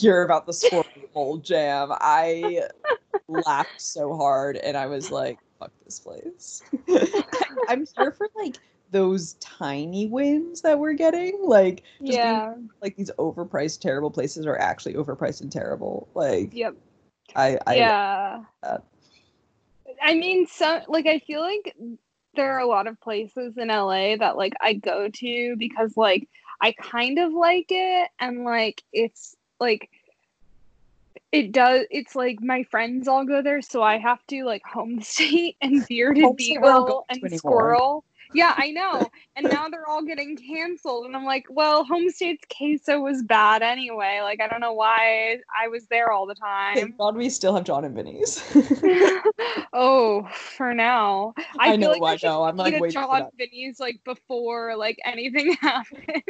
hear about the Sqirl jam, I laughed so hard and I was like, fuck this place. I'm here for like those tiny wins that we're getting. Like just yeah. being, like these overpriced terrible places are actually overpriced and terrible. Like Yep. I, I yeah. I mean, some like I feel like there are a lot of places in LA that like I go to because like I kind of like it and like it's like it does it's like my friends all go there so I have to like home state and bearded Homestate we're not going beagle and anymore. Sqirl. Yeah, I know. And now they're all getting canceled and I'm like, well, homestate's queso was bad anyway. Like I don't know why I was there all the time. Thank God we still have Jon and Vinny's. oh, for now. I, I know, like i, I know i'm like, eat a waiting for Jon. Vinny's like before like anything happens.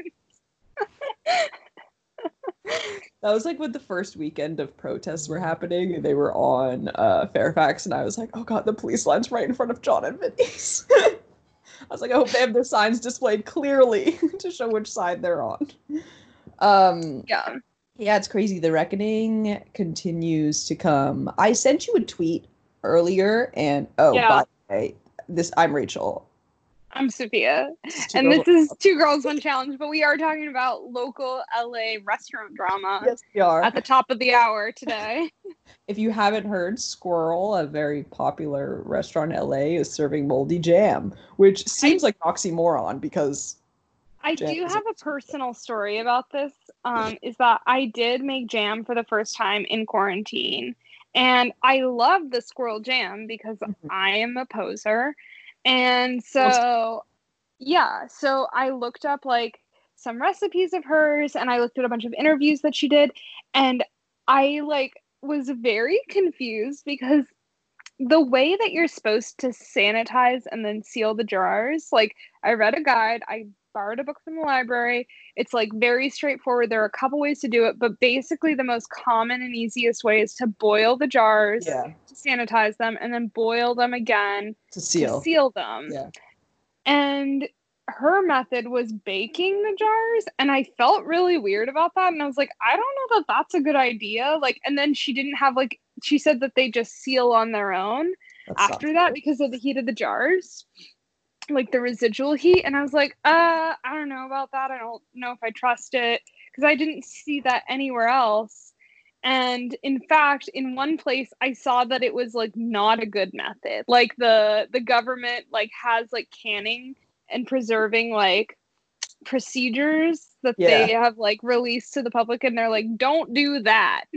That was like when the first weekend of protests were happening and they were on uh, Fairfax, and I was like, oh god, the police line's right in front of Jon and Vinny's. I was like, I hope they have their signs displayed clearly to show which side they're on. Um, yeah. yeah, it's crazy. The reckoning continues to come. I sent you a tweet earlier, and oh, Yeah. by the way, this I'm Rachel. I'm Sophia. This is Two And this is Two Girls One Challenge, but we are talking about local LA restaurant drama Yes, we are. at the top of the hour today. If you haven't heard, Sqirl, a very popular restaurant in LA, is serving moldy jam, which seems like an oxymoron because I do have a personal story about this. Um, is that I did make jam for the first time in quarantine, and I love the Sqirl jam because Mhm. I am a poser, and so yeah, so I looked up like some recipes of hers, and I looked at a bunch of interviews that she did, and I like was very confused because the way that you're supposed to sanitize and then seal the jars, like I read a guide, I borrowed a book from the library. It's like very straightforward. There are a couple ways to do it, but basically the most common and easiest way is to boil the jars yeah, to sanitize them and then boil them again to seal. to seal them. Yeah. And her method was baking the jars and I felt really weird about that and I was like I don't know that that's a good idea like and then she didn't have like she said that they just seal on their own That's after that good. because of the heat of the jars like the residual heat and i was like uh i don't know about that. I don't know if i trust it because i didn't see that anywhere else. And in fact in one place i saw that it was like not a good method. Like the the government like has like canning and preserving like procedures that they have like released to the public and they're like don't do that.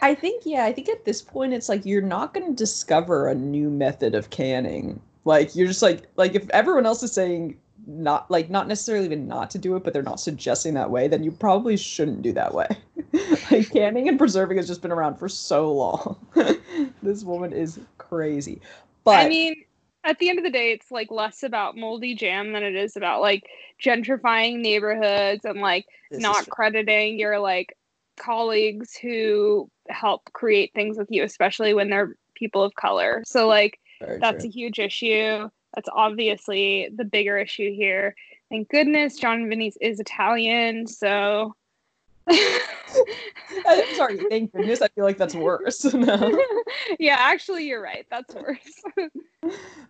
I think yeah, I think at this point it's like you're not going to discover a new method of canning. Like you're just like like if everyone else is saying not like not necessarily even not to do it, but they're not suggesting that way, then you probably shouldn't do that way. like canning and preserving has just been around for so long. this woman is crazy. But I mean, at the end of the day, it's like less about moldy jam than it is about like gentrifying neighborhoods and like not crediting your like colleagues who help create things with you, especially when they're people of color. So like Very that's true. a huge issue. That's obviously the bigger issue here. Thank goodness Jon Vinny's is Italian, so I'm sorry, thank goodness. I feel like that's worse. No. yeah, actually you're right. That's worse.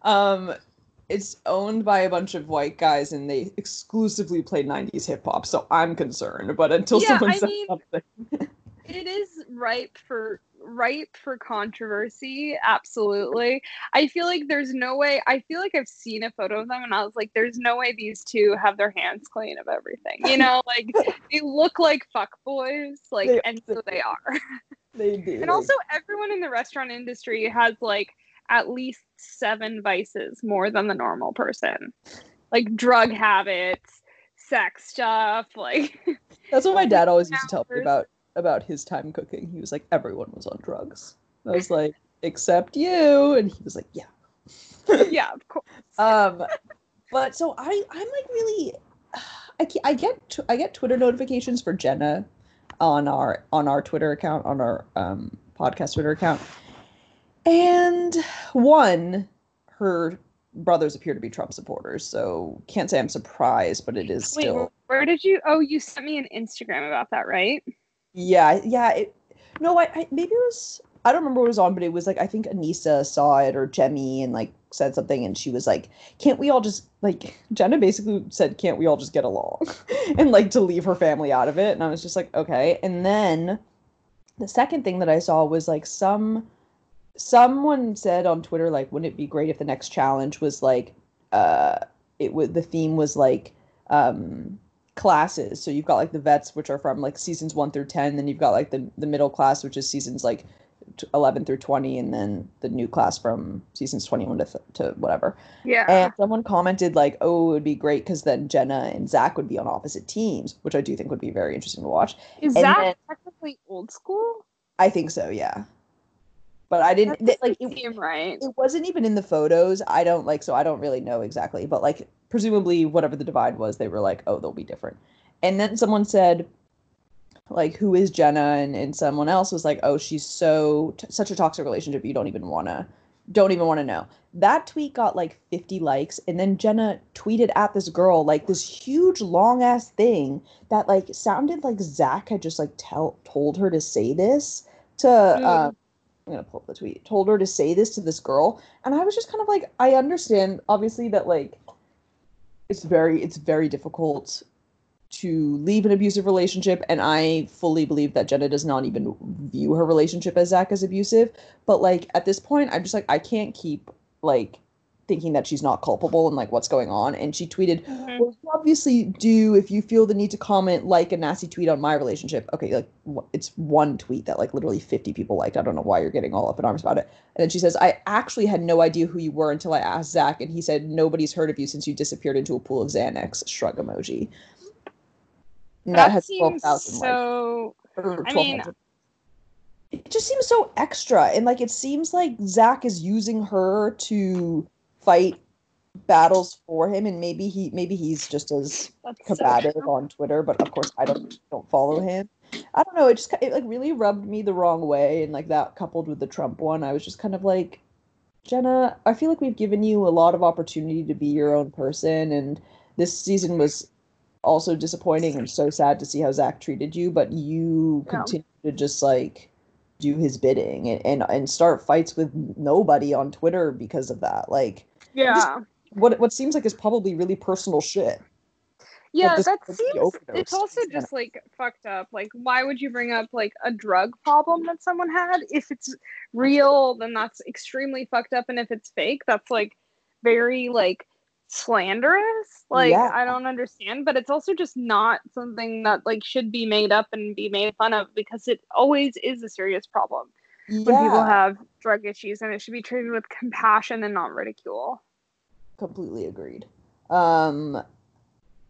Um, it's owned by a bunch of white guys, and they exclusively play '90s hip hop. So I'm concerned. But until Yeah, someone I says mean- something, it is ripe for ripe for controversy absolutely. I feel like there's no way i feel like i've seen a photo of them and i was like there's no way these two have their hands clean of everything you know like they look like fuck boys like They- and so they are. They do. and also everyone in the restaurant industry has like at least seven vices more than the normal person. Like drug habits sex stuff like that's what my dad always used to tell me about about his time cooking. He was like, everyone was on drugs. I was like, except you, and he was like, yeah. yeah of course um but so i i'm like really i i get t- i get twitter notifications for jenna on our on our twitter account on our um podcast twitter account and one her brothers appear to be trump supporters so can't say i'm surprised but it is Wait, still where did you? Oh, you sent me an Instagram about that, right? Yeah, yeah. It, no, I, I maybe it was I don't remember what was on, but it was like I think Aneesa saw it or Jemmye and like said something, and she was like, "Can't we all just like?" Jenna basically said, "Can't we all just get along?" and like to leave her family out of it, and I was just like, "Okay." And then the second thing that I saw was like some someone said on Twitter like, "Wouldn't it be great if the next challenge was like uh it would the theme was like um classes. So you've got like the vets, which are from like seasons one through ten. Then you've got like the the middle class, which is seasons like 11 through 20 and then the new class from seasons 21 to, th- to whatever Yeah. and someone commented like oh it would be great because then jenna and zach would be on opposite teams which i do think would be very interesting to watch Is and that then- technically old school? i think so yeah but i didn't That like it, seem right. it wasn't even in the photos. I don't like so i don't really know exactly but like presumably whatever the divide was they were like oh they'll be different. And then someone said like who is jenna? And, and someone else was like oh she's so t- such a toxic relationship you don't even want to don't even want to know. That tweet got like 50 likes and then jenna tweeted at this girl like this huge long ass thing that like sounded like zach had just like tell told her to say this to uh, I'm gonna pull up the tweet. Told her to say this to this girl, and I was just kind of like, I understand, obviously, that like it's very, it's very difficult to leave an abusive relationship, and I fully believe that Jenna does not even view her relationship as Zach as abusive. But like at this point, I'm just like, I can't keep like thinking that she's not culpable and like what's going on. And she tweeted, Mhm. well, you obviously do if you feel the need to comment like a nasty tweet on my relationship. Okay, like it's one tweet that like literally 50 people liked. I don't know why you're getting all up in arms about it. And then she says, I actually had no idea who you were until I asked Zach, and he said nobody's heard of you since you disappeared into a pool of Xanax. Shrug emoji. And That, has seems 12,000 likes. so. Or I mean- it just seems so extra, and like it seems like Zach is using her to fight battles for him, and maybe he maybe he's just as That's combative true. on Twitter, but of course I don't don't follow him. I don't know. It just it like really rubbed me the wrong way, and like that coupled with the Trump one, I was just kind of like, Jenna, I feel like we've given you a lot of opportunity to be your own person, and this season was also disappointing and so sad to see how Zach treated you, but you Yeah. continue to just like do his bidding and, and and start fights with nobody on Twitter because of that. Like Yeah. what what seems like is probably really personal shit. Yeah, that seems. It's also Yeah. just like fucked up. Like, why would you bring up like a drug problem that someone had? If it's real, then that's extremely fucked up, and if it's fake, that's like very like slanderous. Like, Yeah. I don't understand, but it's also just not something that like should be made up and be made fun of because it always is a serious problem when people have drug issues, and it should be treated with compassion and not ridicule. Completely agreed. Um,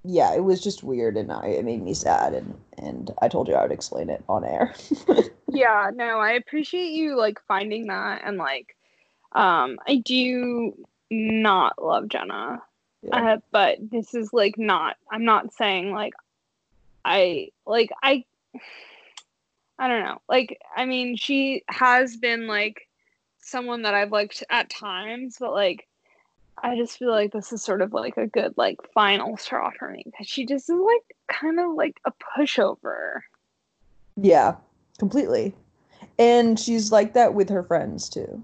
yeah, it was just weird, and I, it made me sad, and and I told you I would explain it on air. yeah no i appreciate you like finding that and like um i do not love jenna Yeah. uh, but this is like not i'm not saying like i like i i don't know like i mean she has been like someone that i've liked at times but like i just feel like this is sort of like a good like final straw for me because she just is like kind of like a pushover yeah, completely. And she's like that with her friends too.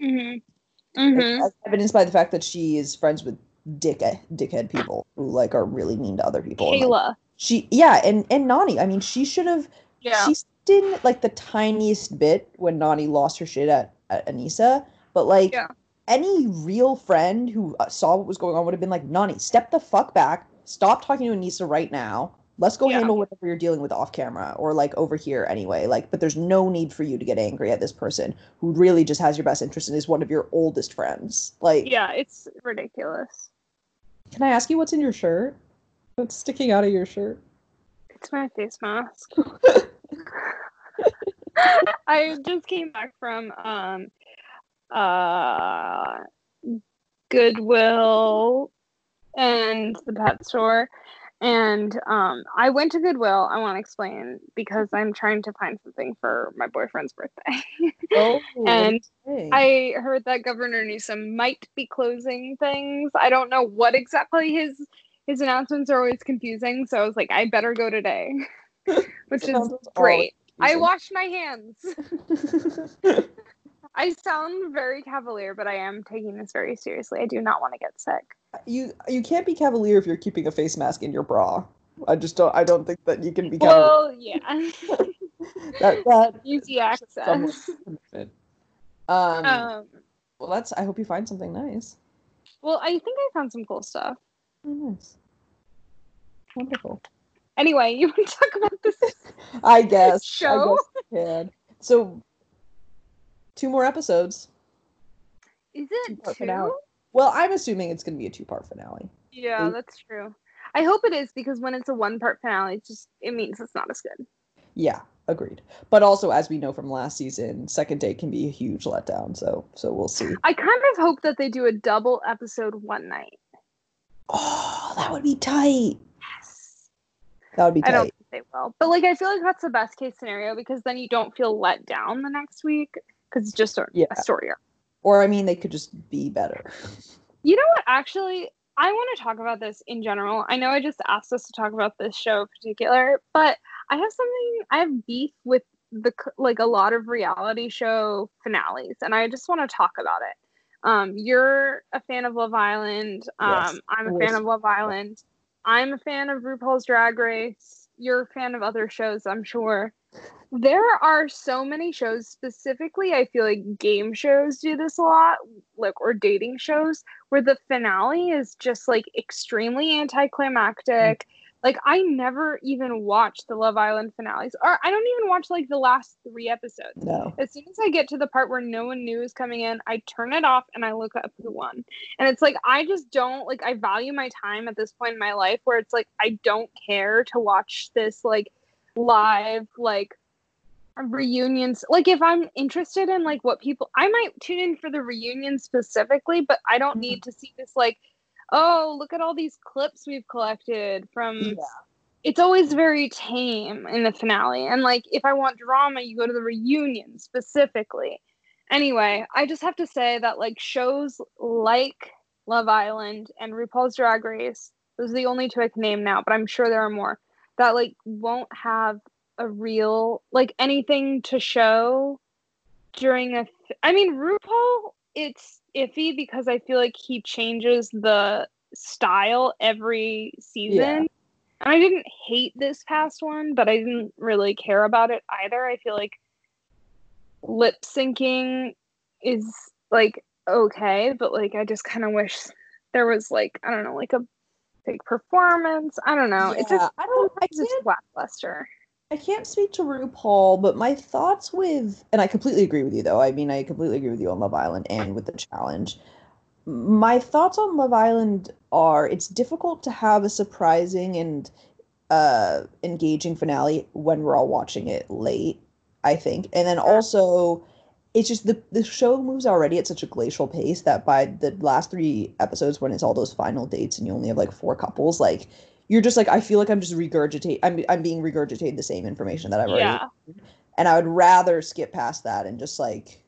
mm-hmm. Mm-hmm. as evidenced by the fact that she is friends with dick dickhead people who like are really mean to other people. and, like, Kayla. she yeah, and and Nany. I mean, she should have Yeah. she didn't like the tiniest bit when Nany lost her shit at, at Aneesa, but like Yeah. Any real friend who uh, saw what was going on would have been like, Nany, step the fuck back, stop talking to Aneesa right now. Let's go Yeah. handle whatever you're dealing with off camera or like over here anyway. Like, but there's no need for you to get angry at this person who really just has your best interest and is one of your oldest friends. Like, yeah, it's ridiculous. can I ask you what's in your shirt? What's sticking out of your shirt? It's my face mask. I just came back from um uh Goodwill and the pet store and um I went to Goodwill, I want to explain because I'm trying to find something for my boyfriend's birthday. Oh, and okay. I heard that Governor Newsom might be closing things. I don't know what exactly his his announcements are always confusing, so I was like, I better go today. which is great. I washed my hands. I sound very cavalier, but I am taking this very seriously. I do not want to get sick. you you can't be cavalier if you're keeping a face mask in your bra. I just don't. I don't think that you can be cavalier. Well, yeah. that that Easy access. Um, Um, well, that's. I hope you find something nice. well, I think I found some cool stuff. Oh, nice. Wonderful. Anyway, you want to talk about this? I guess. Show? I guess. So, two more episodes. Is it two? finale. Well, I'm assuming it's going to be a two-part finale. Yeah, Eight. that's true. I hope it is because when it's a one-part finale, it just it means it's not as good. Yeah, agreed. But also, as we know from last season, second date can be a huge letdown. So, so we'll see. I kind of hope that they do a double episode one night. Oh, that would be tight. Yes. That would be Tight. I don't think they will. But like I feel like that's the best case scenario because then you don't feel let down the next week because it's just a, Yeah. a story arc. Or I mean, they could just be better. You know what? Actually, I want to talk about this in general. I know I just asked us to talk about this show in particular, but I have something. I have beef with the like a lot of reality show finales, and I just want to talk about it. Um, you're a fan of Love Island. Um, Yes, I'm a fan of Love Island. I'm a fan of RuPaul's Drag Race. You're a fan of other shows, I'm sure. There are so many shows, specifically, I feel like game shows do this a lot, like or dating shows, where the finale is just like extremely anticlimactic. Mm. Like I never even watch the Love Island finales, or I don't even watch like the last three episodes. No. As soon as I get to the part where no one new is coming in, I turn it off and I look up who won. And it's like I just don't like I value my time at this point in my life where it's like I don't care to watch this like live like reunions. Like if I'm interested in like what people I might tune in for the reunion specifically, but I don't need mm-hmm. to see this like oh, look at all these clips we've collected from Yeah. it's always very tame in the finale. And like if I want drama, you go to the reunion specifically. Anyway, I just have to say that like shows like Love Island and RuPaul's Drag Race, those are the only two I can name now, but I'm sure there are more that like won't have a real like anything to show during a f- I mean RuPaul it's iffy because I feel like he changes the style every season. Yeah. And I didn't hate this past one, but I didn't really care about it either. I feel like lip syncing is like okay, but like I just kind of wish there was like I don't know, like a big performance. I don't know. It's just I don't. I it's just lackluster. I can't speak to RuPaul, but my thoughts with, and I completely agree with you though. I mean, I completely agree with you on Love Island and with the challenge. My thoughts on Love Island are it's difficult to have a surprising and uh engaging finale when we're all watching it late, I think. And then also it's just the the show moves already at such a glacial pace that by the last 3 episodes when it's all those final dates and you only have like four couples, like you're just like I feel like I'm just regurgitate I'm I'm being regurgitated the same information that I've already Yeah, and I would rather skip past that and just like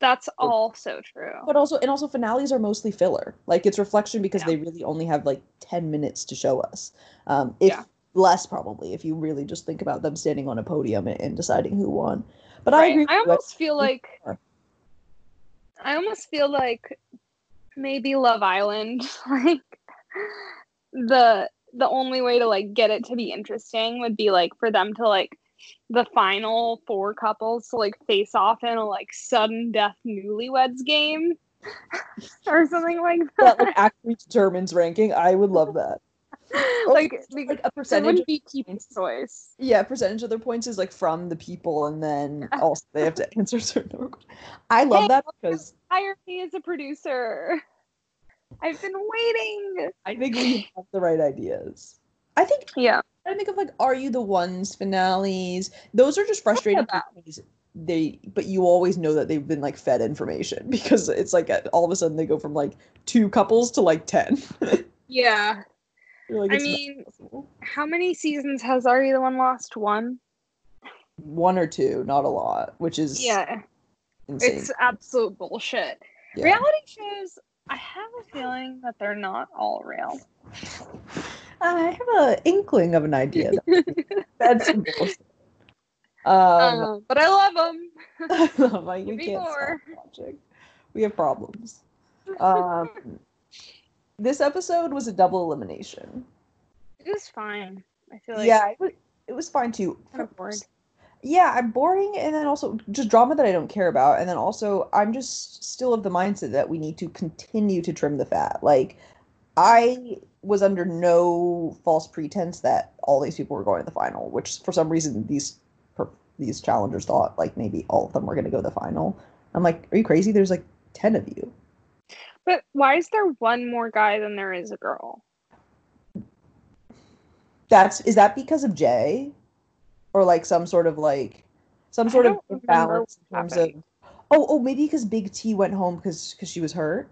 that's all so true. but also and also finales are mostly filler. Like it's reflection because Yeah. they really only have like 10 minutes to show us. Um if Yeah. less probably if you really just think about them standing on a podium and, and deciding who won. But I Right. agree I with you. almost feel like. I almost feel like maybe Love Island, like the the only way to like get it to be interesting would be like for them to like the final four couples to like face off in a like sudden death newlyweds game or something like that that. like actually determines ranking. I would love that. Oh, like, because like a percentage be people's choice. Yeah, percentage of their points is like from the people, and then also they have to answer certain number of questions. I love Hey, that because Hire me as a producer. I've been waiting. I think we have the right ideas. I think Yeah. I think of like Are You the Ones finales. Those are just frustrating they but you always know that they've been like fed information because it's like all of a sudden they go from like two couples to like 10. Yeah. Like, I "It's not mean, how many seasons has Are You the One lost? One? one or two, not a lot, which is Yeah. insane. It's absolute bullshit. Yeah. Reality shows, I have a feeling that they're not all real. I have an inkling of an idea. That's bullshit. Um, Um, but I love them. like, we Give me can't more. stop watching. We have problems. Um, this episode was a double elimination. It was fine. I feel like yeah, it was, it was fine too. kind of bored. Yeah, I'm boring, and then also just drama that I don't care about, and then also I'm just still of the mindset that we need to continue to trim the fat. Like, I was under no false pretense that all these people were going to the final, which for some reason these per- these challengers thought like maybe all of them were going to go to the final. I'm like, are you crazy? There's like ten of you. But why is there one more guy than there is a girl? That's is that because of Jay, or like some sort of like some sort of imbalance in terms happened. of. Oh, oh, maybe because Big T went home because because she was hurt.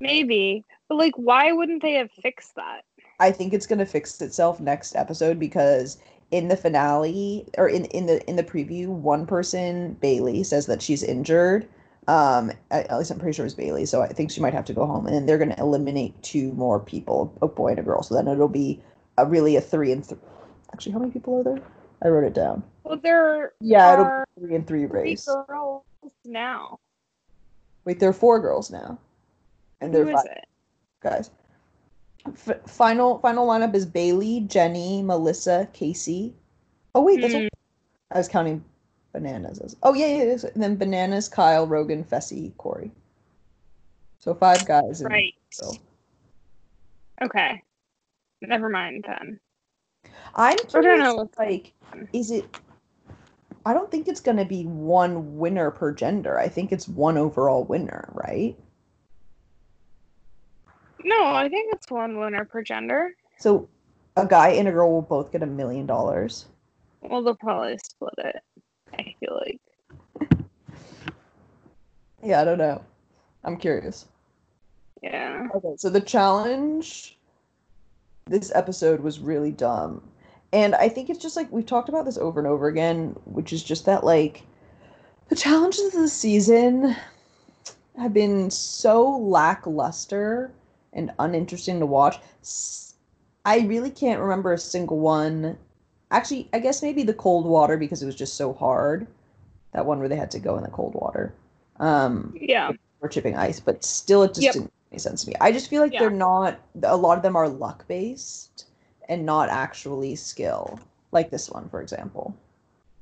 Maybe. But like why wouldn't they have fixed that? I think it's gonna fix itself next episode because in the finale or in in the in the preview, one person Bayleigh says that she's injured. Um, at, at least I'm pretty sure it's Bayleigh, so I think she might have to go home, and then they're gonna eliminate two more people, a boy and a girl. So then it'll be a really a three and three. Actually, how many people are there? I wrote it down. Well there Yeah, it'll are be three and three three race. girls now. Wait, there are four girls now, and they're is five it? guys. F- final final lineup is Bayleigh, Jenny, Melissa, Kaycee. Oh wait, that's Mm. I was counting bananas as. Oh yeah, yeah. And then bananas, Kyle, Rogan, Fessy, Cory. So five guys. Right. Okay. Never mind then. I'm I don't curious. know Like, is it? I don't think it's gonna be one winner per gender. I think it's one overall winner, right? No, I think it's one winner per gender. So a guy and a girl will both get a million dollars. Well, they'll probably split it. I feel like. Yeah, I don't know. I'm curious. Yeah. Okay, so the challenge this episode was really dumb. And I think it's just like we've talked about this over and over again, which is just that like the challenges of the season have been so lackluster and uninteresting to watch. I really can't remember a single one. Actually, I guess maybe the cold water because it was just so hard. That one where they had to go in the cold water. Um Yeah. or chipping ice, but still it just Yep. didn't make sense to me. I just feel like Yeah. they're not a lot of them are luck based and not actually skill. Like this one, for example.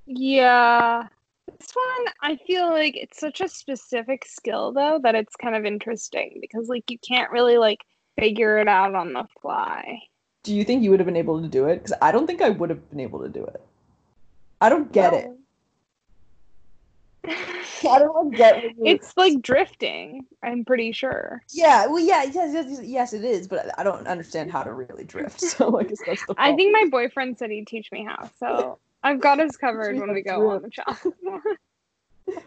Yeah. This one, I feel like it's such a specific skill though that it's kind of interesting because like you can't really like figure it out on the fly. Do you think you would have been able to do it? Because I don't think I would have been able to do it. I don't get it. I don't get what it's like drifting, I'm pretty sure. Yeah, well, yeah, yes, yes, yes, it is, but I don't understand how to really drift. So I guess that's the. I think my boyfriend said he'd teach me how, so I've got us covered when we go on the challenge.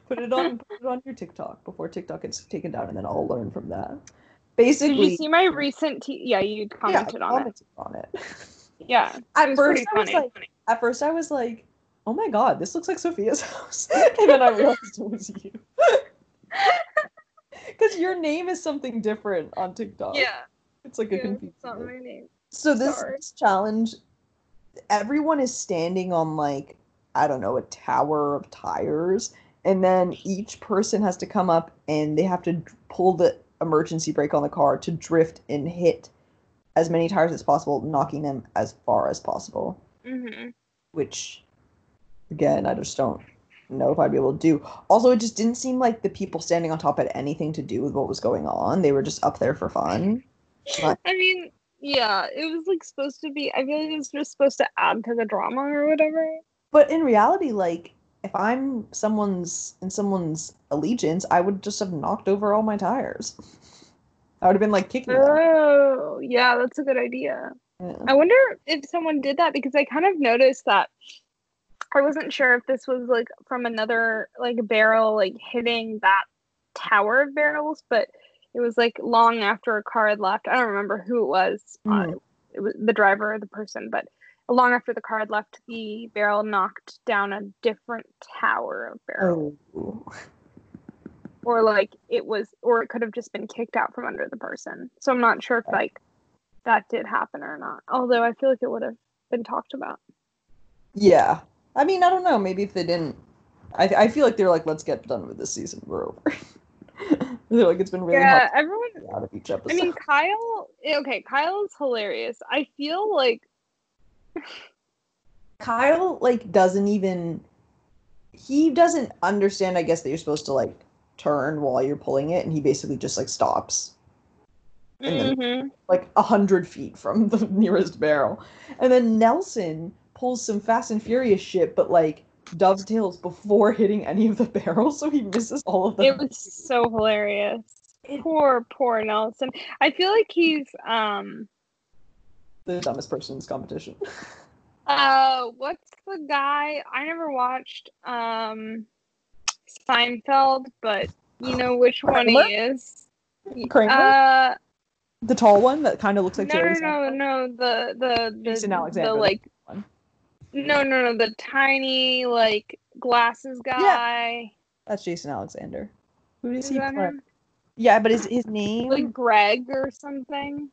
put it on put it on your TikTok before TikTok gets taken down, and then I'll learn from that. Basically Did you see my recent? T- yeah, you yeah, commented on it. on it. Yeah, At first, I was funny. like, at first, I was like, "Oh my god, this looks like Sophia's house," and then I realized it was you. Because your name is something different on TikTok. yeah, it's like a yeah, confusing. it's not my name. So this, this challenge, everyone is standing on like I don't know a tower of tires, and then each person has to come up and they have to d- pull the emergency brake on the car to drift and hit as many tires as possible, knocking them as far as possible. hmm Which, again, I just don't know if I'd be able to do. Also, it just didn't seem like the people standing on top had anything to do with what was going on. They were just up there for fun. But- I mean, yeah, it was like supposed to be. I feel like it was just supposed to add to the drama or whatever. But in reality, like if I'm someone's in someone's allegiance, I would just have knocked over all my tires. I would have been like kicking them. Oh, yeah, that's a good idea. Yeah. I wonder if someone did that because I kind of noticed that I wasn't sure if this was like from another like barrel like hitting that tower of barrels, but it was like long after a car had left. I don't remember who it was. Uh, Mhm. it was the driver or the person, but long after the car had left, the barrel knocked down a different tower of barrels, Oh. or like it was, or it could have just been kicked out from under the person. So I'm not sure if like that did happen or not. Although I feel like it would have been talked about. Yeah. I mean, I don't know. Maybe if they didn't, I, I feel like they're like, let's get done with this season. We're over. they're like, it's been really yeah, hard everyone. out of each episode. I mean, Kyle. Okay, Kyle's hilarious. I feel like Kyle like doesn't even he doesn't understand I guess that you're supposed to like turn while you're pulling it and he basically just like stops And then- Mhm. like a hundred feet from the nearest barrel. And then Nelson pulls some fast and furious shit, but like dovetails before hitting any of the barrels, so he misses all of them. it was so hilarious. Poor, poor Nelson. I feel like he's um. the dumbest person in this competition. Uh, what's the guy? I never watched um Seinfeld, but you know which one he is. Kramer? Uh, the tall one that kind of looks like no, no, Jerry no, Seinfeld? no. The the the, Jason Alexander, the like. No, no, no. The tiny like glasses guy. Yeah. That's Jason Alexander. Who does Is he? Yeah, but his his name Like Greg or something.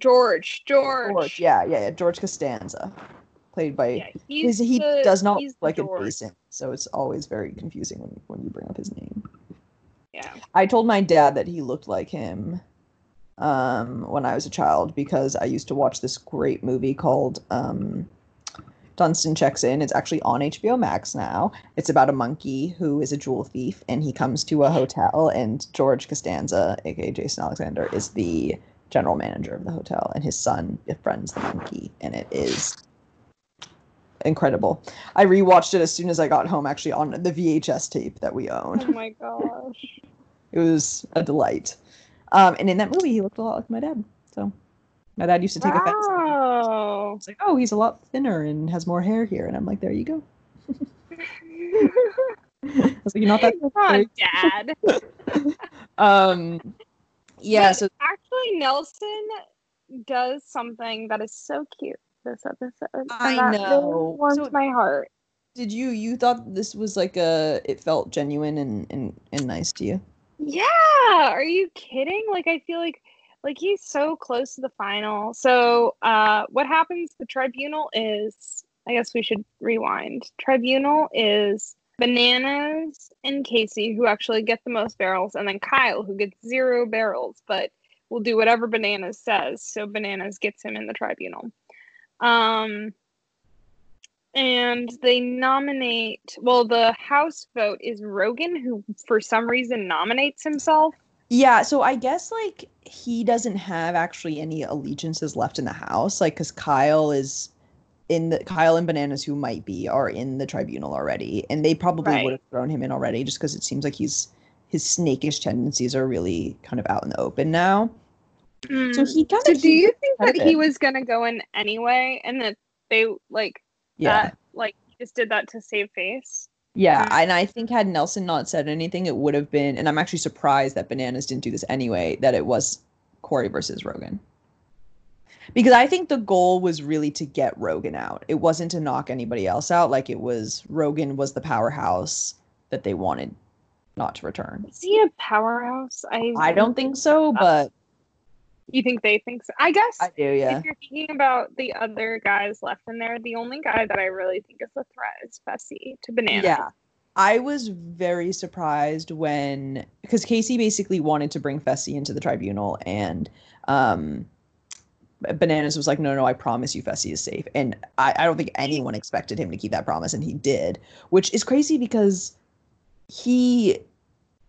George. George. George. Yeah, yeah, yeah. George Costanza, played by. Yeah, his, he the- does not look like George. a Jason, so it's always very confusing when when you bring up his name. Yeah. I told my dad that he looked like him um, when I was a child because I used to watch this great movie called um, Dunstan Checks In. It's actually on HBO Max now. It's about a monkey who is a jewel thief and he comes to a hotel, and George Costanza, aka Jason Alexander, is the general manager of the hotel, and his son befriends the monkey, and it is incredible. I rewatched it as soon as I got home, actually on the VHS tape that we own. Oh my gosh. It was a delight. Um, and in that movie, he looked a lot like my dad. So my dad used to take offense. It's like, oh, he's a lot thinner and has more hair here, and I'm like, there you go. I was like, you're not that. Come on, Dad. Um, yeah. But So actually, Nelson does something that is so cute this episode. I know. Really warms So- my heart. did you you thought this was like a it felt genuine and and, and nice to you? Yeah. Are you kidding? Like, I feel like. Like he's so close to the final. So, uh, what happens? The tribunal is. I guess we should rewind. Tribunal is Bananas and Kaycee who actually get the most barrels, and then Kyle who gets zero barrels, but will do whatever Bananas says. So Bananas gets him in the tribunal. Um, and they nominate. Well, the House vote is Rogan, who for some reason nominates himself. Yeah, so I guess like he doesn't have actually any allegiances left in the house, like because Kyle is in the Kyle and Bananas, who might be, are in the tribunal already, and they probably Right. would have thrown him in already, just because it seems like he's his snakish tendencies are really kind of out in the open now. So he mm. kind So of do you think that he was gonna go in anyway, and that they like yeah that like he just did that to save face? Yeah, and I think had Nelson not said anything, it would have been, and I'm actually surprised that Bananas didn't do this anyway, that it was Cory versus Rogan. Because I think the goal was really to get Rogan out. It wasn't to knock anybody else out. Like it was Rogan was the powerhouse that they wanted not to return. Is he a powerhouse? I I don't think so, uh, but You think they think so? I guess I do, yeah. if you're thinking about the other guys left in there, the only guy that I really think is a threat is Fessy to Banana. Yeah. I was very surprised when because Kaycee basically wanted to bring Fessy into the tribunal and um Bananas was like, no, no, I promise you Fessy is safe. And I, I don't think anyone expected him to keep that promise, and he did, which is crazy because he,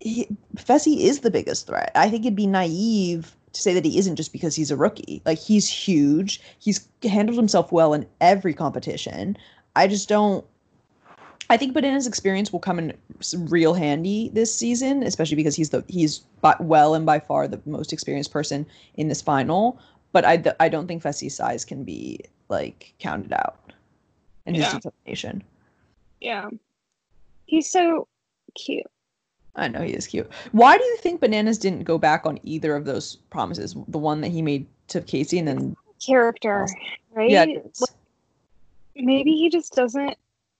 he Fessy is the biggest threat. I think it'd be naive to say that he isn't just because he's a rookie. Like he's huge. He's handled himself well in every competition. I just don't I think Banana's experience will come in real handy this season, especially because he's the he's by, well and by far the most experienced person in this final. But I I don't think Fessy's size can be like counted out in his Yeah. determination. Yeah. He's so cute. I know he is cute. Why do you think Bananas didn't go back on either of those promises? The one that he made to Kaycee and then Character, right? yeah, maybe he just doesn't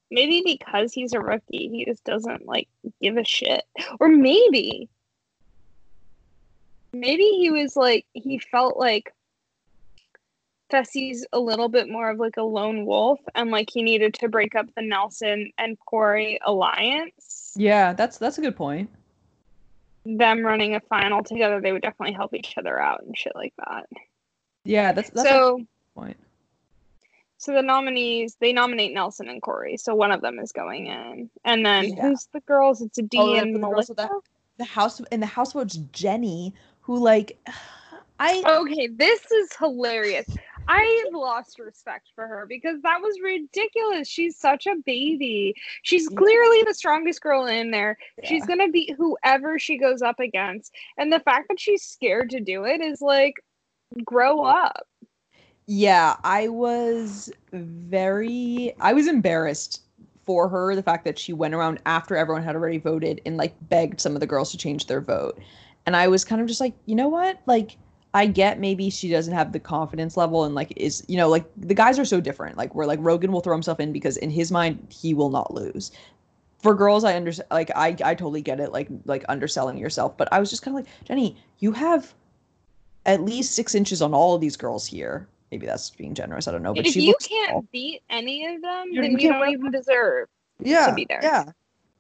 maybe because he's a rookie he just doesn't like give a shit or maybe maybe he was like he felt like Fessy's a little bit more of like a lone wolf and like he needed to break up the Nelson and Cory alliance. Yeah, that's that's a good point. Them running a final together, they would definitely help each other out and shit like that. Yeah, that's that's so a good point. so the nominees they nominate Nelson and Cory, so one of them is going in, and then Yeah. who's the girls? It's a D Oh, and Melissa. the- The house in the houseboat's Jenny, who like I Okay, this is hilarious. I lost respect for her because that was ridiculous. She's such a baby. She's clearly the strongest girl in there. She's gonna beat whoever she goes up against. And the fact that she's scared to do it is like, grow up. Yeah, I was very I was embarrassed for her the fact that she went around after everyone had already voted and like begged some of the girls to change their vote. And I was kind of just like, you know what? Like I get maybe she doesn't have the confidence level and like is you know like the guys are so different. Like where like Rogan will throw himself in because in his mind he will not lose. For girls, I understand. Like I, I totally get it. Like like underselling yourself. But I was just kind of like Jenny, you have at least six inches on all of these girls here. Maybe that's being generous. I don't know. But if she you can't tall. beat any of them, You- then you you, don't even deserve. yeah, to be there. Yeah,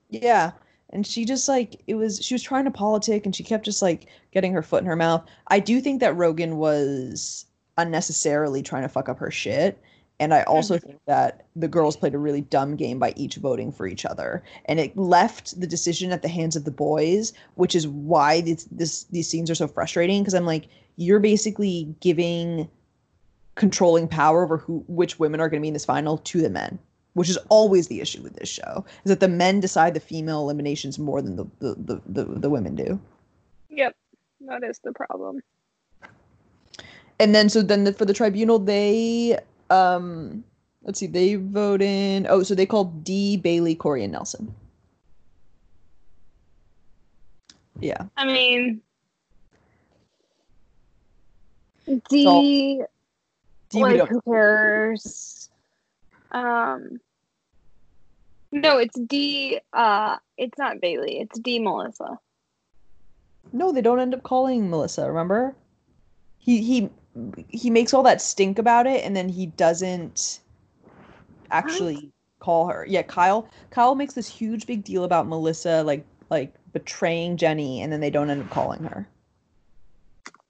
yeah. And she just like it was. She was trying to politic, and she kept just like getting her foot in her mouth. I do think that Rogan was unnecessarily trying to fuck up her shit. And I also mm-hmm. think that the girls played a really dumb game by each voting for each other, and it left the decision at the hands of the boys, which is why this, this these scenes are so frustrating. Because I'm like, you're basically giving controlling power over who which women are going to be in this final to the men which is always the issue with this show is that the men decide the female eliminations more than the the, the, the, the women do Yep, that is the problem. and then so then the, for the tribunal they um let's see they vote in oh so they called d bayleigh cory and nelson yeah I mean, D. d like who cares um no it's d uh it's not bayleigh. It's d melissa. No they don't end up calling melissa remember? He he he makes all that stink about it and then he doesn't actually call her. Yeah kyle kyle makes this huge big deal about melissa like like betraying jenny and then they don't end up calling her.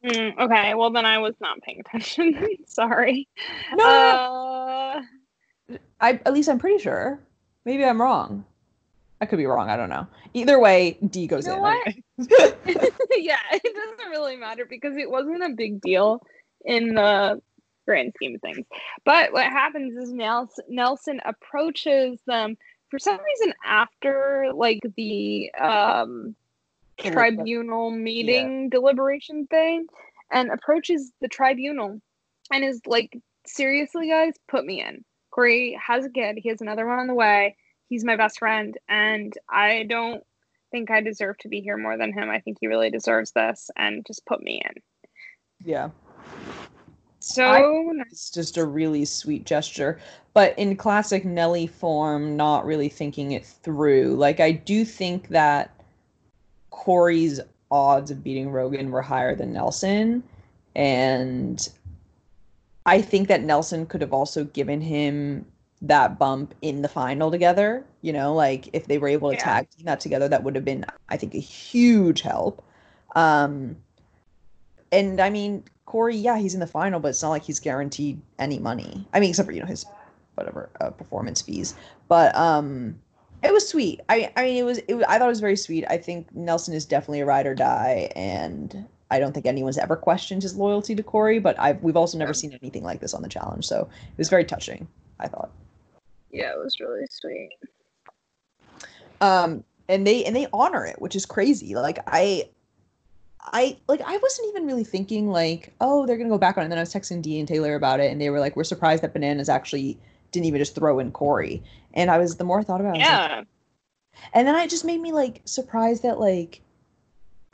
Mm, okay well then i was not paying attention. Sorry. No, uh. I, at least i'm pretty sure maybe i'm wrong. I could be wrong. I don't know. Either way d goes You know in yeah it doesn't really matter because it wasn't a big deal in the grand scheme of things. But what happens is nelson, nelson approaches them for some reason after like the um tribunal meeting deliberation thing and approaches the tribunal and is like seriously guys? Put me in cory has a kid he has another one on the way he's my best friend and i don't think i deserve to be here more than him. I think he really deserves this and just put me in. Yeah. So nice. it's just a really sweet gesture but in classic nelly form not really thinking it through. Like i do think that cory's odds of beating rogan were higher than nelson and i think that nelson could have also given him that bump in the final together you know like if they were able to Yeah. tag team that together that would have been i think a huge help um and I mean, Cory, yeah, he's in the final, but it's not like he's guaranteed any money. I mean, except for you know his whatever uh, performance fees. But um, it was sweet. I I mean, it was, it was I thought it was very sweet. I think Nelson is definitely a ride or die, and I don't think anyone's ever questioned his loyalty to Cory. But I've we've also never seen anything like this on the challenge, so it was very touching. I thought. yeah it was really sweet um and they and they honor it which is crazy like i i like i wasn't even really thinking like oh they're gonna go back on it and then i was texting d and taylor about it and they were like we're surprised that bananas actually didn't even just throw in cory and i was the more i thought about it was like, yeah and then it just made me like surprised that like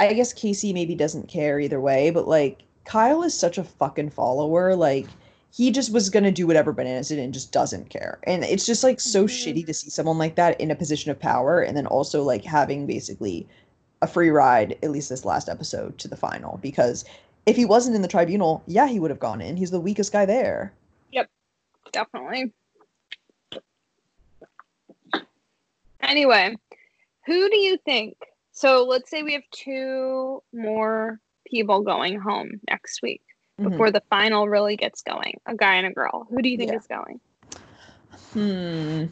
I guess Kaycee maybe doesn't care either way, but like Kyle is such a fucking follower. Like he just was gonna do whatever bananas did and just doesn't care. And it's just like so Mhm. shitty to see someone like that in a position of power and then also like having basically a free ride, at least this last episode, to the final because if he wasn't in the tribunal, yeah, he would have gone in. He's the weakest guy there. Yep. Definitely. Anyway, who do you think? So let's say we have two more people going home next week Mhm. before the final really gets going. A guy and a girl. Who do you think Yeah. is going? Hmm.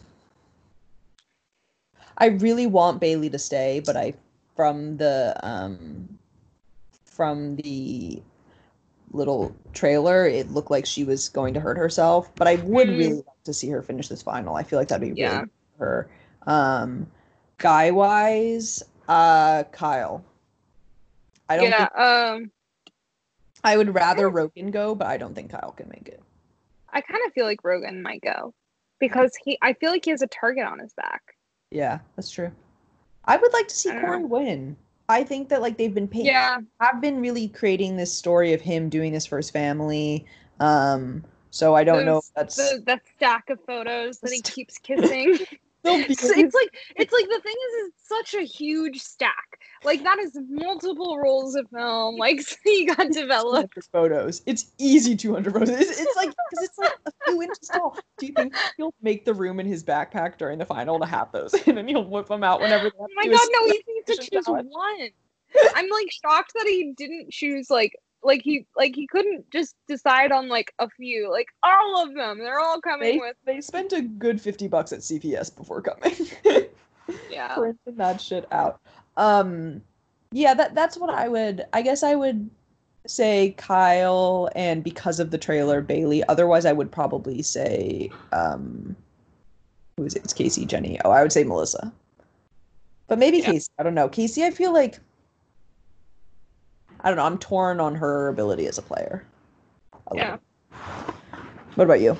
I really want Bayleigh to stay, but I from the um from the little trailer, it looked like she was going to hurt herself. But I would Mm. really like to see her finish this final. I feel like that'd be really Yeah. good for her. Um guy wise, uh Kyle. I don't yeah. think um. I would rather Rogan go, but I don't think Kyle can make it. I kind of feel like Rogan might go because he. I feel like he has a target on his back. Yeah, that's true. I would like to see I. Cory win. I think that like they've been paid. Yeah. I've been really creating this story of him doing this for his family. Um, so I don't know if that's The that stack of photos that he keeps kissing. It's, it's like it's like the thing is it's such a huge stack like that is multiple rolls of film like he got developed photos. It's easy 200 photos. It's, it's like because it's like a few inches tall. Do you think he'll make the room in his backpack during the final to have those, and then he'll whip them out whenever? Oh my to do a god no he needs to choose one i'm like shocked that he didn't choose like like he like he couldn't just decide on like a few like all of them they're all coming They, with they spent a good 50 bucks at CVS before coming. yeah printing that shit out. Um, yeah, that that's what I would. I guess I would say Kyle, and because of the trailer, Bayleigh. Otherwise, I would probably say um, who is it? It's Kaycee, Jenny. Oh, I would say Melissa. But maybe Yeah. Kaycee. I don't know. Kaycee, I feel like I don't know. I'm torn on her ability as a player. a Yeah. little. What about you?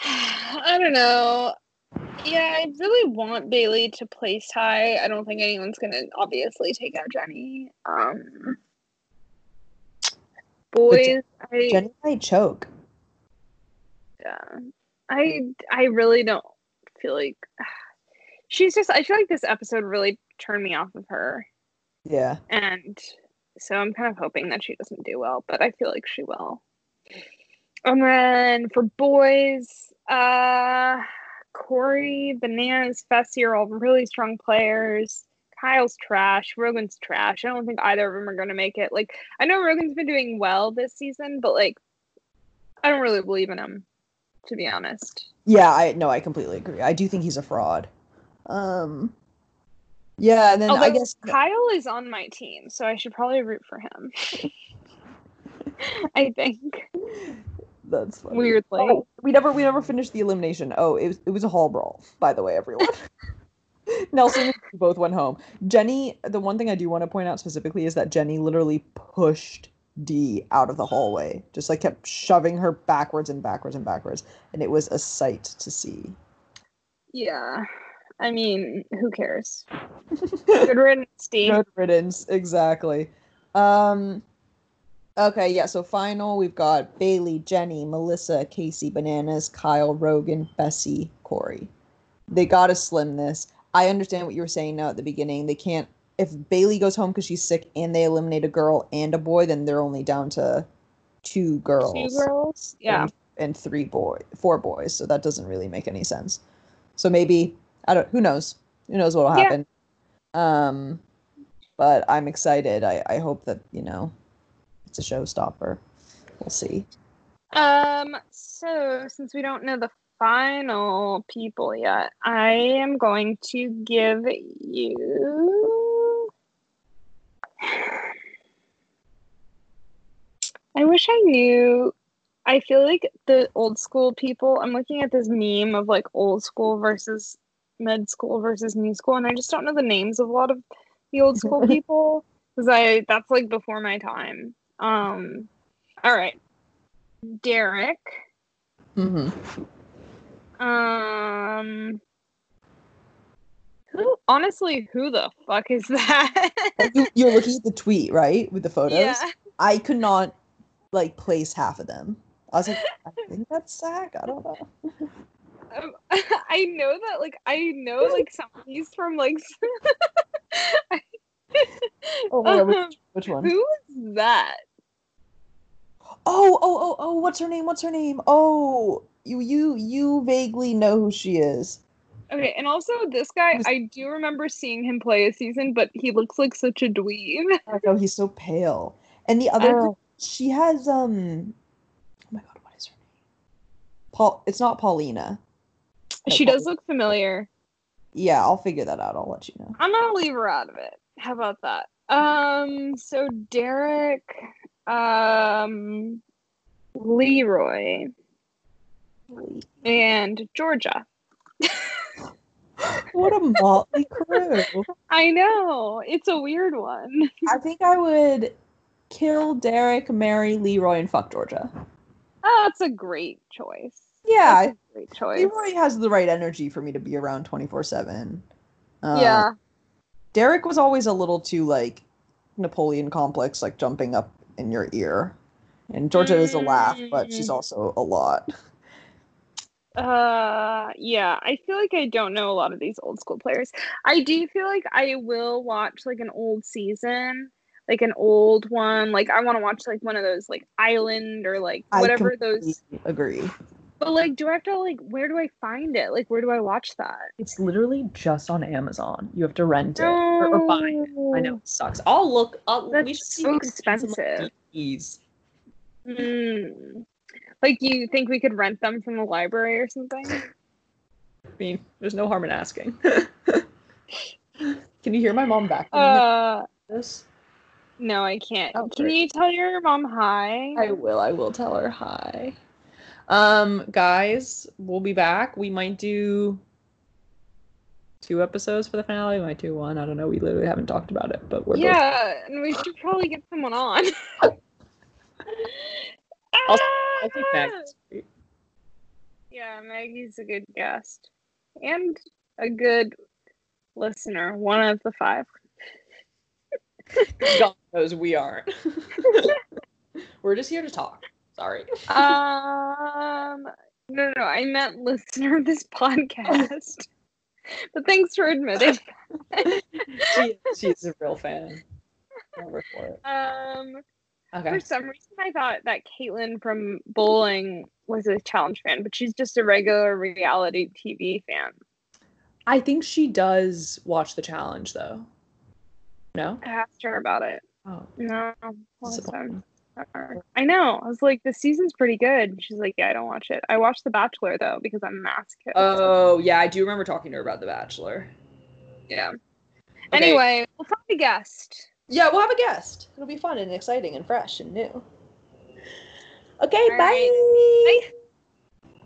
I don't know. Yeah, I really want Bayleigh to place high. I don't think anyone's gonna obviously take out Jenny. Um, boys, I Jenny might choke. yeah, I I really don't feel like she's just. I feel like this episode really turned me off of her, Yeah. and so I'm kind of hoping that she doesn't do well, but I feel like she will. And then for boys, uh, Cory, Bananas, Fessy are all really strong players. Kyle's trash. Rogan's trash. I don't think either of them are going to make it. Like, I know Rogan's been doing well this season, but like, I don't really believe in him, to be honest. Yeah, I no, I completely agree. I do think he's a fraud. Um Yeah, and then I guess Kyle is on my team, so I should probably root for him. I think that's funny. weirdly. Oh, we never we never finished the elimination. Oh, it was it was a hall brawl, by the way, everyone. Nelson both went home. Jenny, the one thing I do want to point out specifically is that Jenny literally pushed D out of the hallway. Just like kept shoving her backwards and backwards and backwards. And it was a sight to see. Yeah. I mean, who cares? Good riddance, Steve. Good riddance, exactly. Um Okay, yeah, so final we've got Bayleigh, Jenny, Melissa, Kaycee, Bananas, Kyle, Rogan, Fessy, Cory. They gotta slim this. I understand what you were saying now at the beginning. They can't if Bayleigh goes home because she's sick and they eliminate a girl and a boy, then they're only down to two girls Two girls? Yeah. and, and three boy four boys. So that doesn't really make any sense. So maybe I don't who knows? Who knows what'll Yeah. happen. Um but I'm excited. I, I hope that, you know, it's a showstopper. We'll see. Um, so since we don't know the final people yet, I am going to give you I wish I knew I feel like the old school people, I'm looking at this meme of like old school versus mid school versus new school, and I just don't know the names of a lot of the old school people because I that's like before my time. Um, all right, Derek. Mm-hmm. Um, who honestly, who the fuck is that? You, you're looking at the tweet, right? With the photos? yeah, I could not like place half of them. I was like, I think that's Zach. I don't know. um, I know that. Like, I know like some of these from like. I, Oh my god, which, Um, which one? Who is that? Oh, oh, oh, oh, what's her name? What's her name? Oh, you you you vaguely know who she is. Okay, and also this guy, I do remember seeing him play a season, but he looks like such a dweeb. I know he's so pale. And the other Oh. she has um oh my god, what is her name? Paul it's not Paulina. She does look familiar. Yeah, I'll figure that out. I'll let you know. I'm gonna leave her out of it. How about that? Um, so Derek, um, Leroy, and Georgia. What a motley crew. I know it's a weird one. I think I would kill Derek, marry Leroy, and fuck Georgia. Oh, that's a great choice. Yeah, great choice. Leroy has the right energy for me to be around 24 7. yeah, Derek was always a little too like Napoleon complex, like jumping up in your ear. And Georgia is a laugh, but she's Mm. also a lot. Uh, yeah, I feel like I don't know a lot of these old school players. I do feel like I will watch like an old season, like an old one. Like I want to watch like one of those like Island or like whatever those. Agree. But like, do I have to like where do I find it? Like, where do I watch that? It's literally just on Amazon. You have to rent it or, or buy it. I know it sucks. I'll look. I'll, we That's should so we some, like, expensive. DVDs. Mm. Like, you think we could rent them from the library or something? I mean, there's no harm in asking. Can you hear my mom back? Uh, this? no, I can't. Oh, Can great. you tell your mom hi? I will. I will tell her hi. Um, guys, we'll be back. We might do two episodes for the finale. We might do one. I don't know. We literally haven't talked about it, but we're both. yeah, and we should probably get someone on. I'll- I'll take. Yeah, Maggie's a good guest and a good listener. One of the five. God knows we aren't. we're just here to talk. Sorry. Um, no, no, I meant listener of this podcast. but thanks for admitting. she, she's a real fan. Love for it. Um, Okay. for some reason, I thought that Caitlin from bowling was a challenge fan, but she's just a regular reality TV fan. I think she does watch the challenge though. No? I asked her about it. Oh. No, last I know. I was like, the season's pretty good. She's like, yeah, I don't watch it. I watched The Bachelor though because I'm a masochist. Oh, yeah, I do remember talking to her about The Bachelor. yeah. Okay. Anyway, we'll find a guest. Yeah, we'll have a guest. It'll be fun and exciting and fresh and new. Okay, bye. right. Bye.